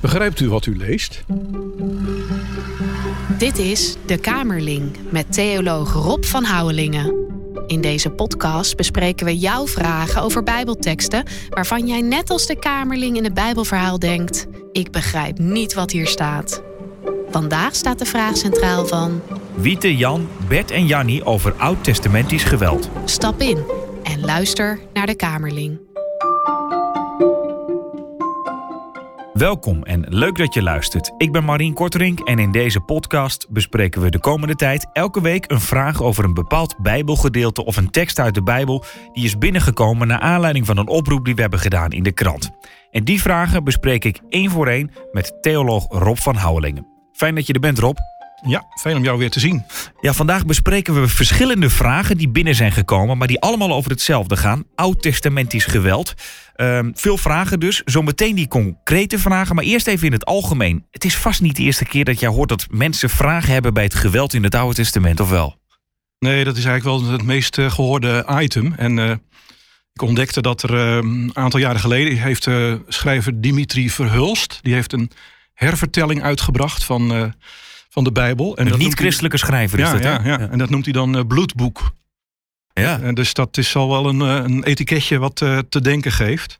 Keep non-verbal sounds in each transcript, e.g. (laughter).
Begrijpt u wat u leest? Dit is De Kamerling met theoloog Rob van Houwelingen. In deze podcast bespreken we jouw vragen over Bijbelteksten waarvan jij net als de Kamerling in het Bijbelverhaal denkt: ik begrijp niet wat hier staat. Vandaag staat de vraag centraal van Wiete, Jan, Bert en Jannie over oud-testamentisch geweld. stap in en luister naar de Kamerling. Welkom en leuk dat je luistert. Ik ben Marien Korterink en in deze podcast bespreken we de komende tijd elke week een vraag over een bepaald Bijbelgedeelte of een tekst uit de Bijbel die is binnengekomen naar aanleiding van een oproep die we hebben gedaan in de krant. En die vragen bespreek ik één voor één met theoloog Rob van Houwelingen. Fijn dat je er bent, Rob. Ja, fijn om jou weer te zien. Ja, vandaag bespreken we verschillende vragen die binnen zijn gekomen, maar die allemaal over hetzelfde gaan: oud-testamentisch geweld. Ehm, veel vragen dus. Zometeen die concrete vragen, maar eerst even in het algemeen. Het is vast niet de eerste keer dat jij hoort dat mensen vragen hebben bij het geweld in het Oude Testament, of wel? Nee, dat is eigenlijk wel het meest eh, gehoorde item. En eh, ik ontdekte dat er eh, een aantal jaren geleden heeft eh, schrijver Dimitri Verhulst, die heeft een hervertelling uitgebracht van, van de Bijbel. En Een niet-christelijke schrijver is ja, dat, ja, ja, en dat noemt hij dan eh, bloedboek. Ja. En dus dat is al wel een, eh, een etiketje wat eh, te denken geeft.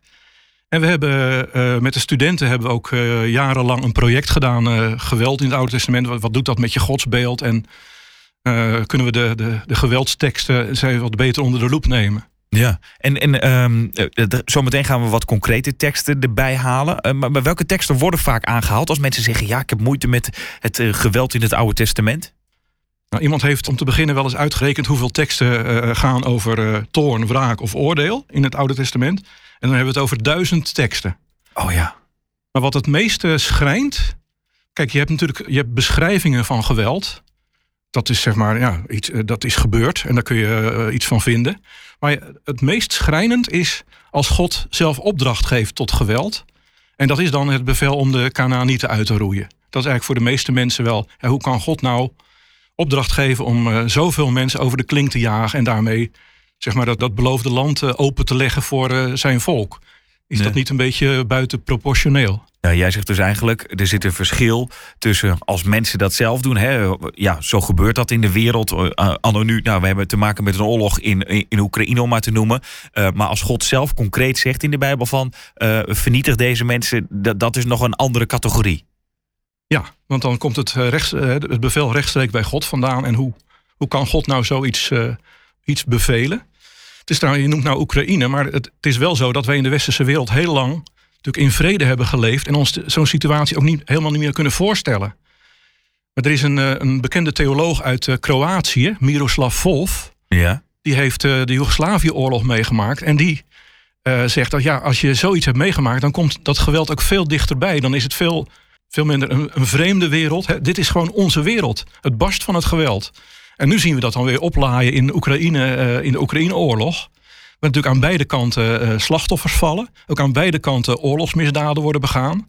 En we hebben eh, met de studenten hebben we ook eh, jarenlang een project gedaan, eh, geweld in het Oude Testament. Wat, wat doet dat met je godsbeeld? En eh, kunnen we de, de, de geweldsteksten wat beter onder de loep nemen? Ja, en, en ehm, eh, d- zometeen gaan we wat concrete teksten erbij halen. Eh, maar, maar welke teksten worden vaak aangehaald als mensen zeggen: ja, ik heb moeite met het eh, geweld in het Oude Testament? Nou, iemand heeft om te beginnen wel eens uitgerekend hoeveel teksten eh, gaan over eh, toorn, wraak of oordeel in het Oude Testament. En dan hebben we het over duizend teksten. Oh ja. Maar wat het meeste schrijnt. Kijk, je hebt natuurlijk je hebt beschrijvingen van geweld. Dat is zeg maar, ja, iets, eh, dat is gebeurd en daar kun je eh, iets van vinden. Maar het meest schrijnend is als God zelf opdracht geeft tot geweld. En dat is dan het bevel om de Canaanieten uit te roeien. Dat is eigenlijk voor de meeste mensen wel. Hoe kan God nou opdracht geven om eh, zoveel mensen over de klink te jagen en daarmee zeg maar, dat, dat beloofde land open te leggen voor zijn volk? Is dat niet een beetje buitenproportioneel? Ja, jij zegt dus eigenlijk, er zit een verschil tussen als mensen dat zelf doen. Hè, ja, zo gebeurt dat in de wereld. Uh, nou, we hebben te maken met een oorlog in, in, Oekraïne, om maar te noemen. Uh, maar als God zelf concreet zegt in de Bijbel van... Vernietig deze mensen, dat, dat is nog een andere categorie. Ja, want dan komt het, rechts, het bevel rechtstreeks bij God vandaan. En hoe, hoe kan God nou zoiets iets bevelen? Het is trouwens, je noemt nou Oekraïne, maar het, het is wel zo dat wij in de westerse wereld heel lang natuurlijk in vrede hebben geleefd en ons zo'n situatie ook niet, helemaal niet meer kunnen voorstellen. Maar er is een, eh, een bekende theoloog uit uh, Kroatië, Miroslav Volf. Ja. Die heeft uh, de Joegoslavië-oorlog meegemaakt. En die uh, zegt dat ja, als je zoiets hebt meegemaakt, dan komt dat geweld ook veel dichterbij. Dan is het veel, veel minder een, een vreemde wereld. Hè. Dit is gewoon onze wereld. Het barst van het geweld. En nu zien we dat dan weer oplaaien in, Oekraïne, uh, in de Oekraïne-oorlog. Waar natuurlijk aan beide kanten uh, slachtoffers vallen. Ook aan beide kanten oorlogsmisdaden worden begaan.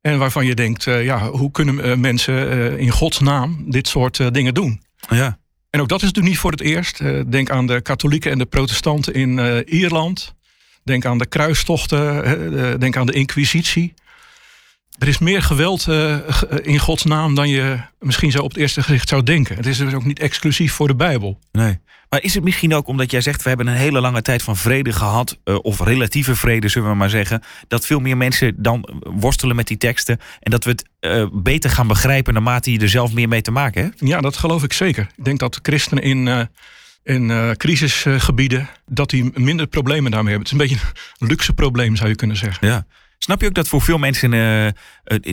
En waarvan je denkt, uh, ja, hoe kunnen mensen in Gods naam dit soort dingen doen? Ja. En ook dat is natuurlijk niet voor het eerst. denk aan de katholieken en de protestanten in Ierland. Denk aan de kruistochten. denk aan de inquisitie. Er is meer geweld uh, in Gods naam dan je misschien zo op het eerste gezicht zou denken. Het is dus ook niet exclusief voor de Bijbel. Nee. Maar is het misschien ook omdat jij zegt... we hebben een hele lange tijd van vrede gehad... Uh, of relatieve vrede, zullen we maar zeggen... dat veel meer mensen dan worstelen met die teksten... en dat we het uh, beter gaan begrijpen... naarmate je er zelf meer mee te maken hebt? Ja, dat geloof ik zeker. Ik denk dat christenen in, in crisisgebieden... dat die minder problemen daarmee hebben. Het is een beetje een luxe probleem, zou je kunnen zeggen. Ja. Snap je ook dat voor veel mensen, uh, uh,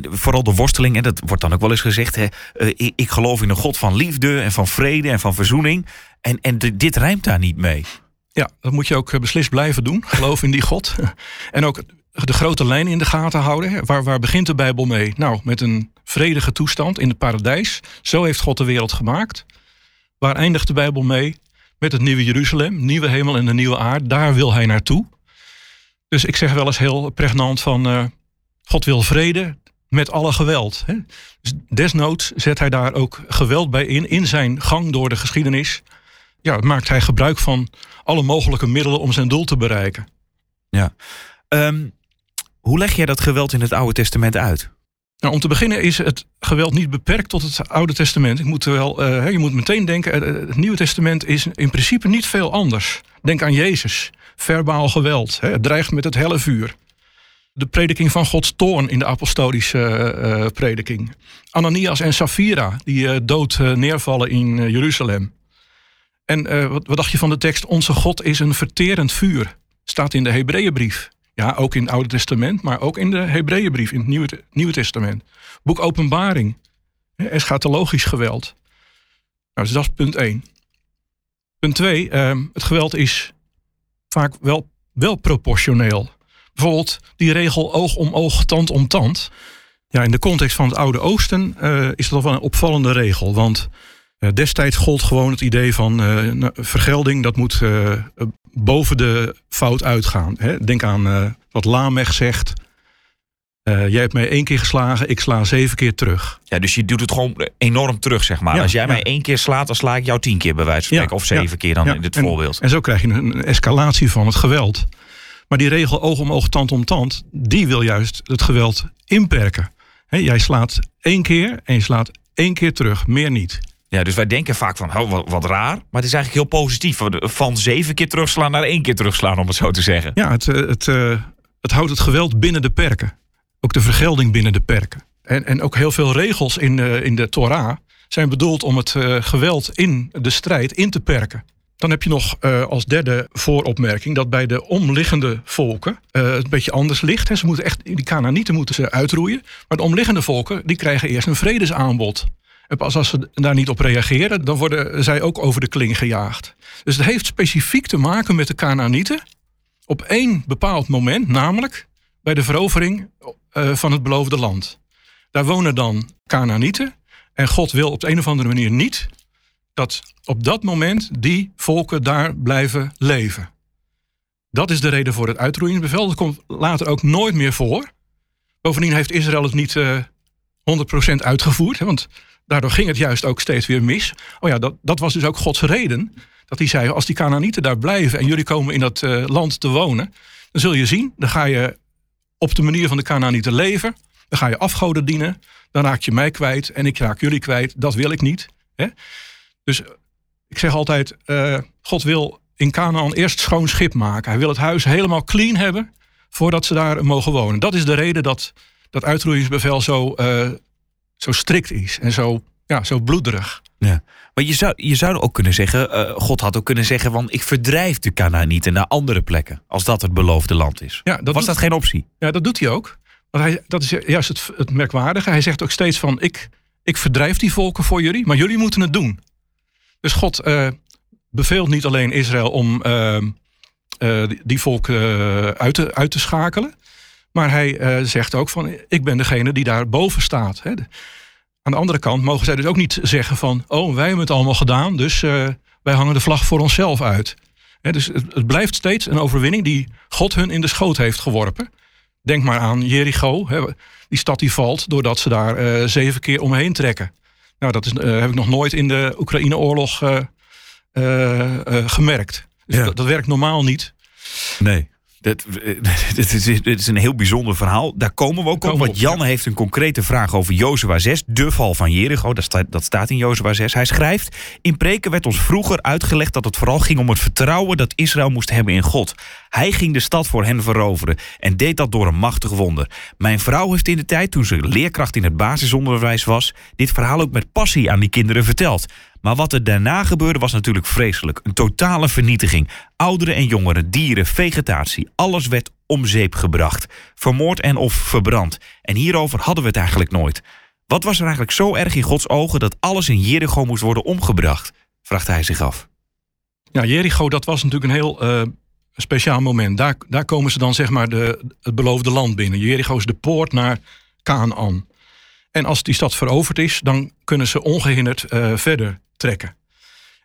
vooral de worsteling, en dat wordt dan ook wel eens gezegd, hè, uh, ik, geloof in een God van liefde en van vrede en van verzoening. En, en dit rijmt daar niet mee. Ja, dat moet je ook beslist blijven doen. (laughs) Geloof in die God. (laughs) En ook de grote lijn in de gaten houden. Waar, waar begint de Bijbel mee? Nou, met een vredige toestand in het paradijs. Zo heeft God de wereld gemaakt. Waar eindigt de Bijbel mee? Met het nieuwe Jeruzalem, nieuwe hemel en de nieuwe aarde. Daar wil hij naartoe. Dus ik zeg wel eens heel pregnant van... Uh, God wil vrede met alle geweld. Hè? Dus desnoods zet hij daar ook geweld bij in... in zijn gang door de geschiedenis. Ja, maakt hij gebruik van alle mogelijke middelen... om zijn doel te bereiken. Ja. Um, hoe leg jij dat geweld in het Oude Testament uit? Nou, om te beginnen is het geweld niet beperkt tot het Oude Testament. Ik moet wel, uh, je moet meteen denken, het Nieuwe Testament is in principe niet veel anders. Denk aan Jezus, verbaal geweld, hè, het dreigt met het helle vuur. De prediking van Gods toorn in de apostolische prediking. Ananias en Safira, die dood neervallen in Jeruzalem. En wat, wat dacht je van de tekst? Onze God is een verterend vuur. Staat in de Hebreeënbrief. Ja, ook in het Oude Testament, maar ook in de Hebreeënbrief, in het Nieuwe, Nieuwe Testament. Boek Openbaring, eschatologisch geweld. Nou, dus dat is punt 1. Punt 2, uh, ehm, het geweld is vaak wel, wel proportioneel. Bijvoorbeeld die regel oog om oog, tand om tand. Ja, in de context van het Oude Oosten uh, is dat wel een opvallende regel. Want destijds gold gewoon het idee van uh, vergelding, dat moet boven de fout uitgaan. Hè? Denk aan wat Lamech zegt. Uh, jij hebt mij één keer geslagen, ik sla zeven keer terug. Ja, dus je doet het gewoon enorm terug, zeg maar. Als jij mij één keer slaat, dan sla ik jou tien keer bij wijze van spreken. of zeven keer dan in dit voorbeeld. En zo krijg je een escalatie van het geweld. Maar die regel oog om oog, tand om tand, die wil juist het geweld inperken. jij slaat één keer en je slaat één keer terug, meer niet. Ja, dus wij denken vaak van, oh, wat, raar. Maar het is eigenlijk heel positief. Van zeven keer terugslaan naar één keer terugslaan, om het zo te zeggen. Ja, het, eh, het, uh, het houdt het geweld binnen de perken. Ook de vergelding binnen de perken. En, en ook heel veel regels in de, in de Torah zijn bedoeld om het geweld in de strijd in te perken. Dan heb je nog als derde vooropmerking dat bij de omliggende volken het een beetje anders ligt. Hè. Ze moeten echt, die Canaanieten moeten ze uitroeien. Maar de omliggende volken die krijgen eerst een vredesaanbod. Als ze daar niet op reageren, dan worden zij ook over de kling gejaagd. Dus het heeft specifiek te maken met de Canaanieten op één bepaald moment, namelijk bij de verovering uh, van het beloofde land. Daar wonen dan Canaanieten en God wil op de een of andere manier niet dat op dat moment die volken daar blijven leven. Dat is de reden voor het uitroeiingsbevel. Dat komt later ook nooit meer voor. Bovendien heeft Israël het niet uh, eh, 100% uitgevoerd. Hè, want daardoor ging het juist ook steeds weer mis. Oh ja, dat, dat was dus ook Gods reden. Dat hij zei, als die Canaanieten daar blijven en jullie komen in dat uh, land te wonen, dan zul je zien, dan ga je op de manier van de Canaanieten leven. Dan ga je afgoden dienen. Dan raak je mij kwijt en ik raak jullie kwijt. Dat wil ik niet. Hè? Dus ik zeg altijd, uh, God wil in Canaan eerst schoon schip maken. Hij wil het huis helemaal clean hebben voordat ze daar mogen wonen. Dat is de reden dat dat uitroeiingsbevel zo, uh, zo strikt is en zo, ja, zo bloederig. Ja. Maar je zou, je zou ook kunnen zeggen, uh, God had ook kunnen zeggen, want ik verdrijf de Canaanieten naar andere plekken, als dat het beloofde land is. Ja, dat Was dat geen optie? Ja, dat doet hij ook. Want hij, dat is juist het, het merkwaardige. Hij zegt ook steeds van, ik, ik verdrijf die volken voor jullie, maar jullie moeten het doen. Dus God uh, beveelt niet alleen Israël om uh, die, die volken uit, te, uit te schakelen, maar hij zegt ook van, ik ben degene die daar boven staat. Hè. Aan de andere kant mogen zij dus ook niet zeggen van, oh, wij hebben het allemaal gedaan, dus uh, wij hangen de vlag voor onszelf uit. dus het, het, blijft steeds een overwinning die God hun in de schoot heeft geworpen. Denk maar aan Jericho, die stad die valt doordat ze daar uh, zeven keer omheen trekken. Nou, dat is, uh, heb ik nog nooit in de Oekraïne-oorlog gemerkt. Dus ja. dat, dat werkt normaal niet. Nee. Dit, (laughs) dit, is, dit, is, een heel bijzonder verhaal. Daar komen we ook op. Want Jan heeft een concrete vraag over Jozua 6. De val van Jericho. Dat staat, dat staat in Jozua 6. Hij schrijft... In preken werd ons vroeger uitgelegd dat het vooral ging om het vertrouwen... dat Israël moest hebben in God. Hij ging de stad voor hen veroveren. En deed dat door een machtig wonder. Mijn vrouw heeft in de tijd, toen ze leerkracht in het basisonderwijs was... dit verhaal ook met passie aan die kinderen verteld. Maar wat er daarna gebeurde was natuurlijk vreselijk. Een totale vernietiging. Ouderen en jongeren, dieren, vegetatie, alles werd om zeep gebracht. Vermoord en of verbrand. En hierover hadden we het eigenlijk nooit. Wat was er eigenlijk zo erg in Gods ogen dat alles in Jericho moest worden omgebracht? Vraagt hij zich af. Ja, Jericho, dat was natuurlijk een heel uh, speciaal moment. Daar, daar komen ze dan zeg maar de, het beloofde land binnen. Jericho is de poort naar Canaan. En als die stad veroverd is, dan kunnen ze ongehinderd uh, verder trekken.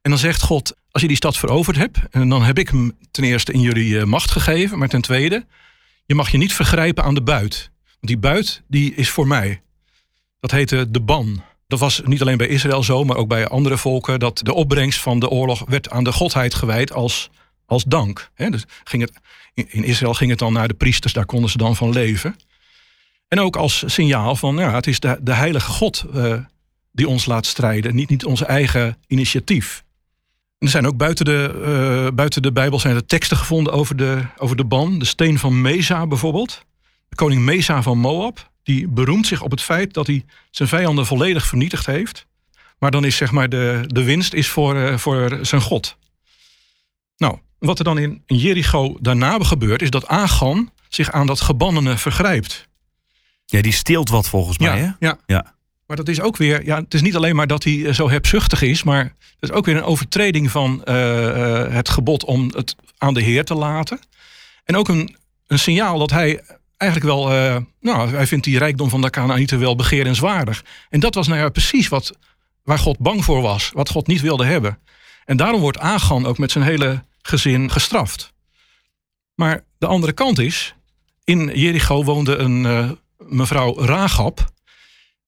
En dan zegt God, als je die stad veroverd hebt, en dan heb ik hem ten eerste in jullie eh, macht gegeven, maar ten tweede, je mag je niet vergrijpen aan de buit. Want die buit, die is voor mij. Dat heette de ban. Dat was niet alleen bij Israël zo, maar ook bij andere volken, dat de opbrengst van de oorlog werd aan de godheid gewijd als, als dank. dus ging het, in Israël ging het dan naar de priesters, daar konden ze dan van leven. En ook als signaal van, ja, het is de, de heilige God uh, die ons laat strijden, niet, niet onze eigen initiatief. En er zijn ook buiten de, uh, buiten de Bijbel zijn er teksten gevonden over de, over de ban. De steen van Mesa bijvoorbeeld. De koning Mesa van Moab, die beroemt zich op het feit dat hij zijn vijanden volledig vernietigd heeft. Maar dan is zeg maar de, de winst is voor, uh, voor zijn God. Nou, wat er dan in Jericho daarna gebeurt, is dat Agan zich aan dat gebannene vergrijpt. Ja, die steelt wat volgens mij. Ja, hè? ja. ja. Maar dat is ook weer, ja, het is niet alleen maar dat hij zo hebzuchtig is, maar het is ook weer een overtreding van uh, het gebod om het aan de Heer te laten. En ook een, een signaal dat hij eigenlijk wel, nou, hij vindt die rijkdom van de Canaanieten wel begerenswaardig. En dat was nou ja precies wat, waar God bang voor was, wat God niet wilde hebben. En daarom wordt Agan ook met zijn hele gezin gestraft. Maar de andere kant is, in Jericho woonde een mevrouw Ragab.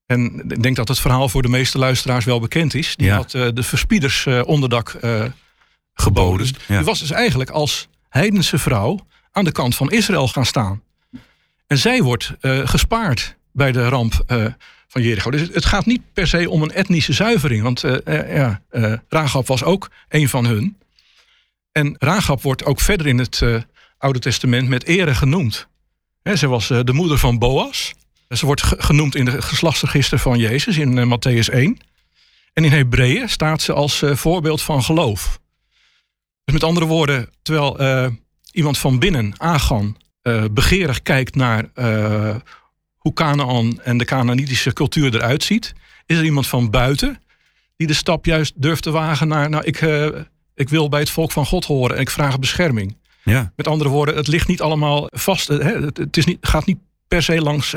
En ik denk dat het verhaal voor de meeste luisteraars wel bekend is. Die Ja. had uh, de verspieders uh, onderdak uh, geboden. Ja. Die was dus eigenlijk als heidense vrouw aan de kant van Israël gaan staan. En zij wordt gespaard bij de ramp van Jericho. Dus het gaat niet per se om een etnische zuivering. Want ja, Rahab was ook een van hun. En Rahab wordt ook verder in het Oude Testament met ere genoemd. He, ze was de moeder van Boas. Ze wordt genoemd in de geslachtsregister van Jezus in Matthäus 1. En in Hebreeën staat ze als voorbeeld van geloof. Dus met andere woorden, terwijl iemand van binnen, Agan, begeerig kijkt naar hoe Canaan en de Canaanitische cultuur eruit ziet, is er iemand van buiten die de stap juist durft te wagen naar, nou, ik, ik wil bij het volk van God horen en ik vraag bescherming. Ja. Met andere woorden, het ligt niet allemaal vast, hè, het, het is niet, gaat niet per se langs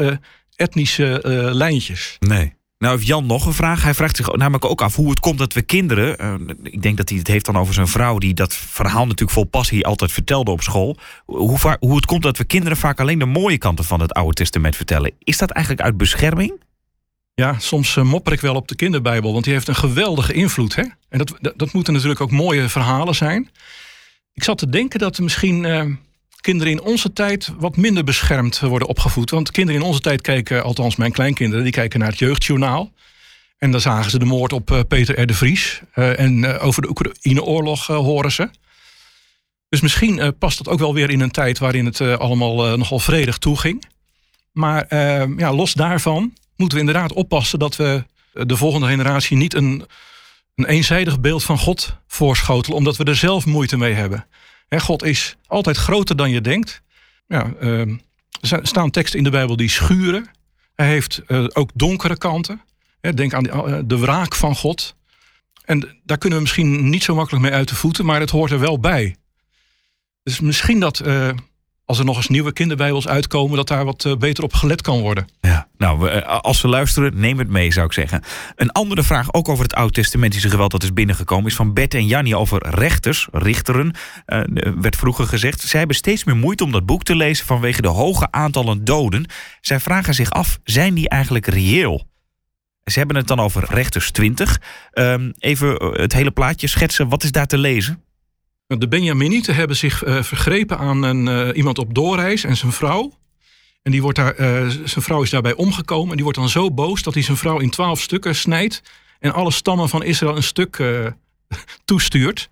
etnische lijntjes. Nee. Nou heeft Jan nog een vraag. Hij vraagt zich namelijk ook af hoe het komt dat we kinderen... Uh, ik denk dat hij het heeft dan over zijn vrouw... die dat verhaal natuurlijk vol passie altijd vertelde op school. Hoe, hoe het komt dat we kinderen vaak alleen de mooie kanten van het Oude Testament vertellen. Is dat eigenlijk uit bescherming? Ja, soms uh, mopper ik wel op de kinderbijbel... want die heeft een geweldige invloed. Hè? En dat, dat, dat moeten natuurlijk ook mooie verhalen zijn. Ik zat te denken dat er misschien... Uh, kinderen in onze tijd wat minder beschermd worden opgevoed. Want kinderen in onze tijd kijken, althans mijn kleinkinderen, die kijken naar het jeugdjournaal. En dan zagen ze de moord op uh, Peter R. de Vries. Uh, en uh, over de Oekraïne-oorlog horen ze. Dus misschien past dat ook wel weer in een tijd waarin het allemaal nogal vredig toeging. Maar ja, los daarvan moeten we inderdaad oppassen dat we de volgende generatie niet een eenzijdig beeld van God voorschotelen, omdat we er zelf moeite mee hebben. God is altijd groter dan je denkt. Ja, uh, er staan teksten in de Bijbel die schuren. Hij heeft uh, ook donkere kanten. Denk aan uh, de wraak van God. En daar kunnen we misschien niet zo makkelijk mee uit de voeten, maar het hoort er wel bij. Dus misschien dat uh, als er nog eens nieuwe kinderbijbels uitkomen, dat daar wat beter op gelet kan worden. Ja, nou, als we luisteren, neem het mee, zou ik zeggen. Een andere vraag, ook over het Oud-testamentische geweld dat is binnengekomen, is van Bert en Jannie over rechters, richteren. Uh, werd vroeger gezegd. Zij hebben steeds meer moeite om dat boek te lezen vanwege de hoge aantallen doden. Zij vragen zich af, zijn die eigenlijk reëel? Ze hebben het dan over rechters 20. Um, even het hele plaatje schetsen. Wat is daar te lezen? De Benjaminieten hebben zich uh, vergrepen aan een, uh, iemand op doorreis en zijn vrouw. En die wordt daar, uh, zijn vrouw is daarbij omgekomen. En die wordt dan zo boos dat hij zijn vrouw in twaalf stukken snijdt. En alle stammen van Israël een stuk (laughs) toestuurt.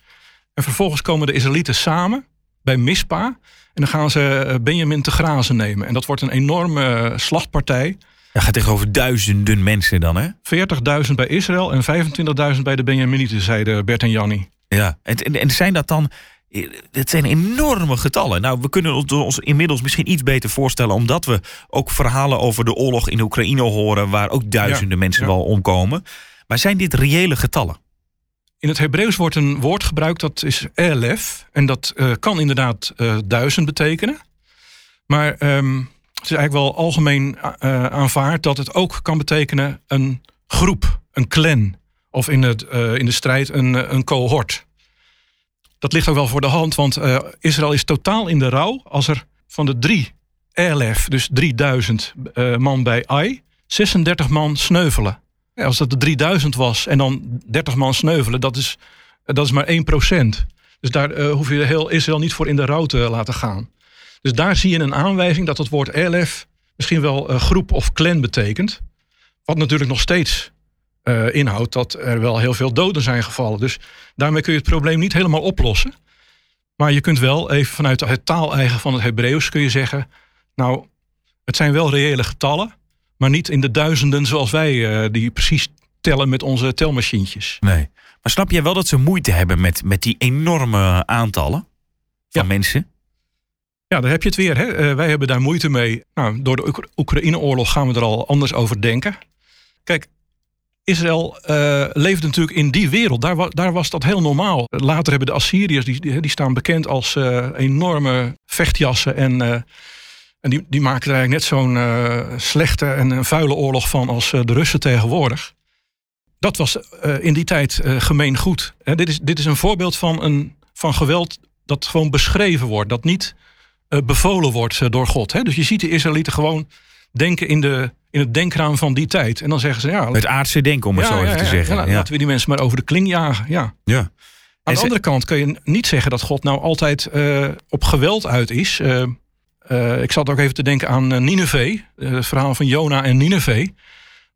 En vervolgens komen de Israëlieten samen bij Mispa. En dan gaan ze Benjamin te grazen nemen. En dat wordt een enorme slachtpartij. Dat gaat tegen over duizenden mensen dan, hè? 40.000 bij Israël en 25.000 bij de Benjaminieten, zeiden Bert en Jannie. Ja, en, en, zijn dat dan... Het zijn enorme getallen. Nou, we kunnen ons inmiddels misschien iets beter voorstellen... omdat we ook verhalen over de oorlog in Oekraïne horen... waar ook duizenden ja, mensen ja. wel omkomen. Maar zijn dit reële getallen? In het Hebreeuws wordt een woord gebruikt, dat is elef. En dat uh, kan inderdaad uh, duizend betekenen. Maar um, het is eigenlijk wel algemeen uh, aanvaard... dat het ook kan betekenen een groep, een clan... of in, het, in de strijd een, een cohort dat ligt ook wel voor de hand, want uh, Israël is totaal in de rouw als er van de drie elef, dus 3000 uh, man bij Ai, 36 man sneuvelen. Als dat de 3000 was en dan 30 man sneuvelen, dat is, dat is maar 1 procent. Dus daar hoef je heel Israël niet voor in de rouw te laten gaan. Dus daar zie je een aanwijzing dat het woord elef misschien wel groep of clan betekent. Wat natuurlijk nog steeds uh, inhoudt dat er wel heel veel doden zijn gevallen. Dus daarmee kun je het probleem niet helemaal oplossen. Maar je kunt wel even vanuit het taaleigen van het Hebreeuws kun je zeggen... nou, het zijn wel reële getallen, maar niet in de duizenden zoals wij uh, die precies tellen met onze telmachientjes. Nee. Maar snap jij wel dat ze moeite hebben met, met die enorme aantallen van ja. mensen? Ja, daar heb je het weer. Hè? Uh, wij hebben daar moeite mee. Nou, door de Oek Oekraïne-oorlog gaan we er al anders over denken. Kijk, Israël uh, leefde natuurlijk in die wereld. Daar, daar, was dat heel normaal. Later hebben de Assyriërs, die, die, die staan bekend als uh, enorme vechtjassen. En, uh, en die, die maken er eigenlijk net zo'n slechte en vuile oorlog van als de Russen tegenwoordig. Dat was in die tijd gemeen goed. dit, is, dit is een voorbeeld van, een, van geweld dat gewoon beschreven wordt. Dat niet bevolen wordt door God. Dus je ziet de Israëlieten gewoon denken in, de, in het denkraam van die tijd. En dan zeggen ze ja. Het aardse denken, om het zo even te zeggen. Ja, laten we die mensen maar over de kling jagen. Ja. ja. Aan de andere kant kun je niet zeggen dat God nou altijd uh, op geweld uit is. Uh, uh, ik zat ook even te denken aan Nineveh, het verhaal van Jona en Nineveh.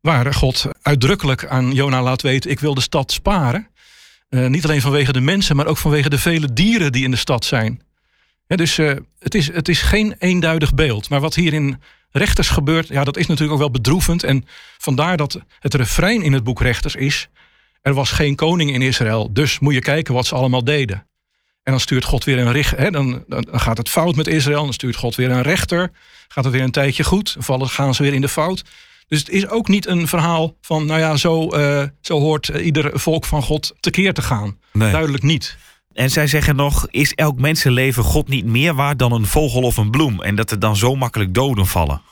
Waar God uitdrukkelijk aan Jona laat weten: ik wil de stad sparen. niet alleen vanwege de mensen, maar ook vanwege de vele dieren die in de stad zijn. Dus het, is, het is geen eenduidig beeld. Maar wat hier in rechters gebeurt, ja, dat is natuurlijk ook wel bedroevend. En vandaar dat het refrein in het boek Rechters is: er was geen koning in Israël, dus moet je kijken wat ze allemaal deden. En dan stuurt God weer een richter, dan, dan gaat het fout met Israël, dan stuurt God weer een rechter, gaat het weer een tijdje goed, vallen, gaan ze weer in de fout. Dus het is ook niet een verhaal van, nou ja, zo, uh, zo hoort ieder volk van God tekeer te gaan. Nee. Duidelijk niet. En zij zeggen nog: is elk mensenleven God niet meer waard dan een vogel of een bloem? En dat er dan zo makkelijk doden vallen.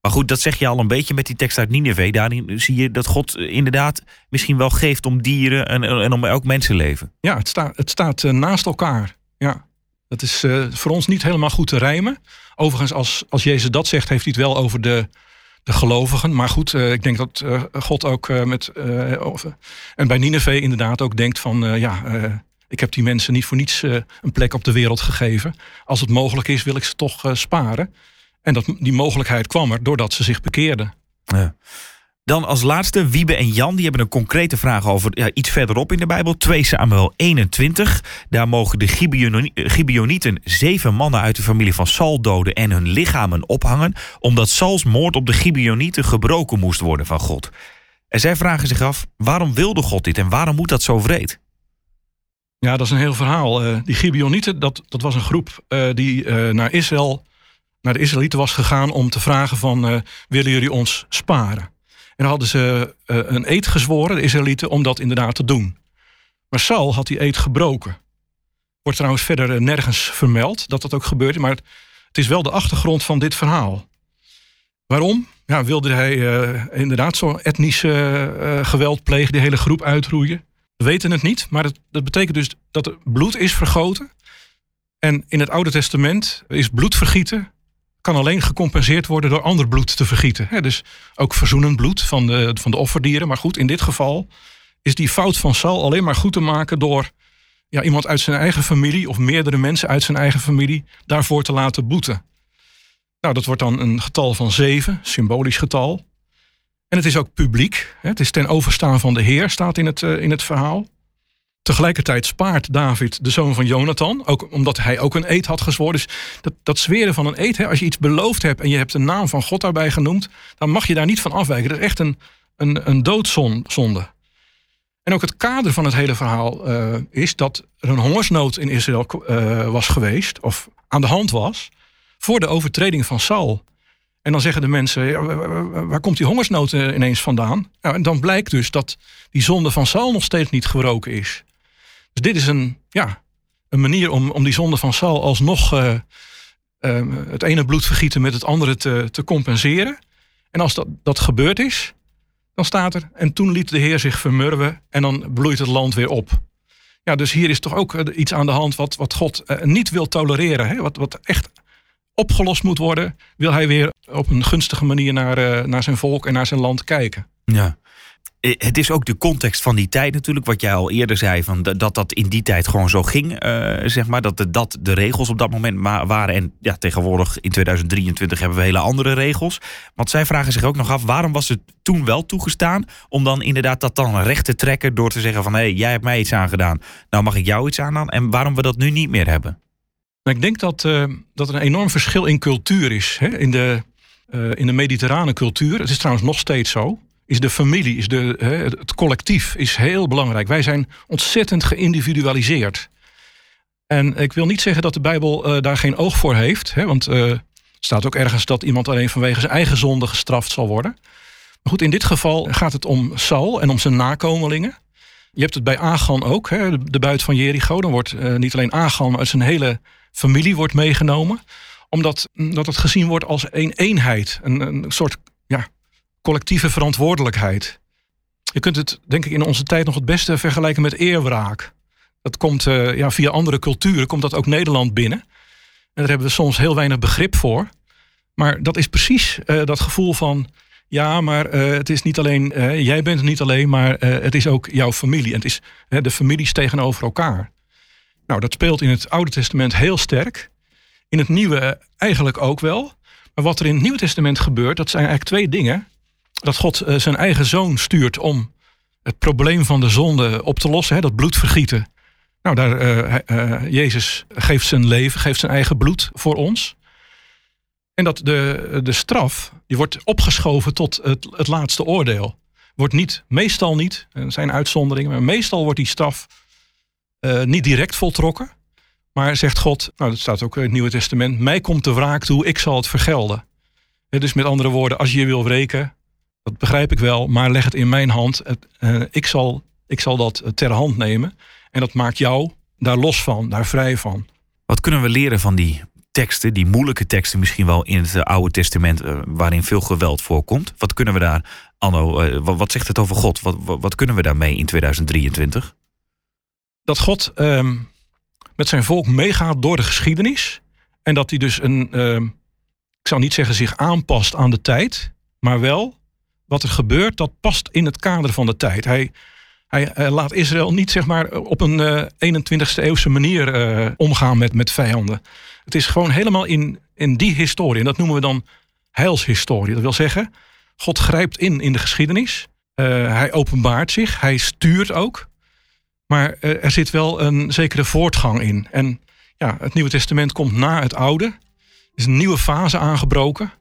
Maar goed, dat zeg je al een beetje met die tekst uit Nineveh. Daarin zie je dat God inderdaad misschien wel geeft om dieren en, en om elk mensenleven. Ja, het, staat het staat uh, naast elkaar. Ja. Dat is uh, voor ons niet helemaal goed te rijmen. Overigens, als, als Jezus dat zegt, heeft hij het wel over de, de gelovigen. Maar goed, ik denk dat God ook met. En bij Nineveh inderdaad ook denkt van ja ik heb die mensen niet voor niets uh, een plek op de wereld gegeven. Als het mogelijk is, wil ik ze toch uh, sparen. En dat, die mogelijkheid kwam er doordat ze zich bekeerden. Ja. Dan als laatste, Wiebe en Jan, die hebben een concrete vraag over ja, iets verderop in de Bijbel. 2 Samuel 21. Daar mogen de Gibeonieten zeven mannen uit de familie van Saul doden en hun lichamen ophangen, omdat Sauls moord op de Gibeonieten gebroken moest worden van God. En zij vragen zich af, waarom wilde God dit en waarom moet dat zo vreed? Ja, dat is een heel verhaal. Uh, die Gibeonieten, dat, dat was een groep uh, die uh, naar Israël, naar de Israëlieten was gegaan om te vragen van, willen jullie ons sparen? En dan hadden ze een eed gezworen, de Israëlieten, om dat inderdaad te doen. Maar Saul had die eed gebroken. Wordt trouwens verder nergens vermeld dat dat ook gebeurde, maar het, is wel de achtergrond van dit verhaal. Waarom? Ja, wilde hij inderdaad zo'n etnische geweld plegen, die hele groep uitroeien? We weten het niet, maar dat, dat betekent dus dat er bloed is vergoten. En in het Oude Testament is bloedvergieten kan alleen gecompenseerd worden door ander bloed te vergieten. dus ook verzoenend bloed van de, van de offerdieren. Maar goed, in dit geval is die fout van Saul alleen maar goed te maken door ja, iemand uit zijn eigen familie of meerdere mensen uit zijn eigen familie daarvoor te laten boeten. Nou, dat wordt dan een getal van zeven, symbolisch getal. En het is ook publiek. Het is ten overstaan van de Heer, staat in het, uh, in het verhaal. Tegelijkertijd spaart David de zoon van Jonathan, ook omdat hij ook een eed had gezworen. Dus dat, dat zweren van een eed, hè, als je iets beloofd hebt en je hebt de naam van God daarbij genoemd, dan mag je daar niet van afwijken. Dat is echt een, een, een doodzonde. En ook het kader van het hele verhaal uh, is dat er een hongersnood in Israël uh, was geweest, of aan de hand was, voor de overtreding van Saul. En dan zeggen de mensen, waar komt die hongersnood eh, ineens vandaan? Nou, en dan blijkt dus dat die zonde van Saul nog steeds niet gebroken is. Dus dit is een, ja, een manier om, om die zonde van Saul alsnog uh, uh, het ene bloed vergieten met het andere te, te compenseren. En als dat, dat gebeurd is, dan staat er, en toen liet de Heer zich vermurwen en dan bloeit het land weer op. Ja, dus hier is toch ook iets aan de hand wat, wat God niet wil tolereren. Hè? Wat, wat echt opgelost moet worden, wil hij weer op een gunstige manier naar, uh, naar zijn volk en naar zijn land kijken. Ja. Eh, het is ook de context van die tijd natuurlijk, wat jij al eerder zei, van dat dat in die tijd gewoon zo ging, uh, zeg maar, dat de, dat de regels op dat moment waren. En ja, tegenwoordig in 2023 hebben we hele andere regels. Want zij vragen zich ook nog af, waarom was het toen wel toegestaan om dan inderdaad dat dan recht te trekken door te zeggen van hé, hey, jij hebt mij iets aangedaan, nou mag ik jou iets aan en waarom we dat nu niet meer hebben? Ik denk dat, uh, dat er een enorm verschil in cultuur is. Hè? In, de, in de mediterrane cultuur, het is trouwens nog steeds zo is de familie, is de, het collectief is heel belangrijk. Wij zijn ontzettend geïndividualiseerd. En ik wil niet zeggen dat de Bijbel uh, daar geen oog voor heeft. Hè, want er staat ook ergens dat iemand alleen vanwege zijn eigen zonde gestraft zal worden. Maar goed, in dit geval gaat het om Saul en om zijn nakomelingen. Je hebt het bij Agan ook, hè, de, buit van Jericho. Dan wordt niet alleen Agan, maar zijn hele familie wordt meegenomen. Omdat dat het gezien wordt als een eenheid. Een, een soort ja, collectieve verantwoordelijkheid. Je kunt het, denk ik, in onze tijd nog het beste vergelijken met eerwraak. Dat komt uh, ja, via andere culturen, komt dat ook Nederland binnen. En daar hebben we soms heel weinig begrip voor. Maar dat is precies uh, dat gevoel van. Ja, maar uh, het is niet alleen. jij bent het niet alleen, maar het is ook jouw familie. En het is de families tegenover elkaar. Nou, dat speelt in het Oude Testament heel sterk. In het Nieuwe eigenlijk ook wel. Maar wat er in het Nieuwe Testament gebeurt, dat zijn eigenlijk twee dingen dat God eh, zijn eigen zoon stuurt om het probleem van de zonde op te lossen, hè, dat bloedvergieten. Nou, daar, uh, Jezus geeft zijn leven, geeft zijn eigen bloed voor ons. En dat de, de straf, die wordt opgeschoven tot het, het laatste oordeel. Wordt niet, meestal niet, er zijn uitzonderingen, maar meestal wordt die straf uh, niet direct voltrokken. Maar zegt God, nou dat staat ook in het Nieuwe Testament, mij komt de wraak toe, ik zal het vergelden. Dus met andere woorden, als je je wil wreken, dat begrijp ik wel, maar leg het in mijn hand. Uh, ik, zal, ik zal dat ter hand nemen. En dat maakt jou daar los van, daar vrij van. Wat kunnen we leren van die teksten, die moeilijke teksten misschien wel in het Oude Testament, waarin veel geweld voorkomt? Wat kunnen we daar, Anno, wat, zegt het over God? Wat, wat, kunnen we daarmee in 2023? Dat God ehm, met zijn volk meegaat door de geschiedenis. En dat hij dus een, ehm, ik zou niet zeggen zich aanpast aan de tijd, maar wel wat er gebeurt, dat past in het kader van de tijd. Hij, hij, laat Israël niet zeg maar, op een uh, 21ste eeuwse manier uh, omgaan met, met vijanden. Het is gewoon helemaal in, in die historie. En dat noemen we dan heilshistorie. Dat wil zeggen, God grijpt in in de geschiedenis. Uh, hij openbaart zich, hij stuurt ook. Maar uh, er zit wel een zekere voortgang in. En ja, het Nieuwe Testament komt na het Oude. Er is een nieuwe fase aangebroken.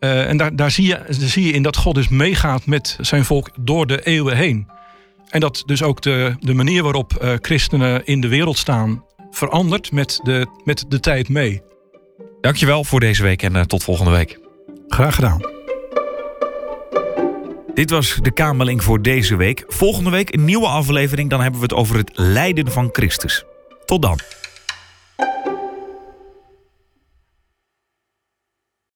Uh, en daar, daar, zie je, daar zie je in dat God dus meegaat met zijn volk door de eeuwen heen. En dat dus ook de, de manier waarop uh, christenen in de wereld staan verandert met de, met de tijd mee. Dankjewel voor deze week en uh, tot volgende week. Graag gedaan. Dit was de Kamerling voor deze week. Volgende week een nieuwe aflevering. Dan hebben we het over het lijden van Christus. Tot dan.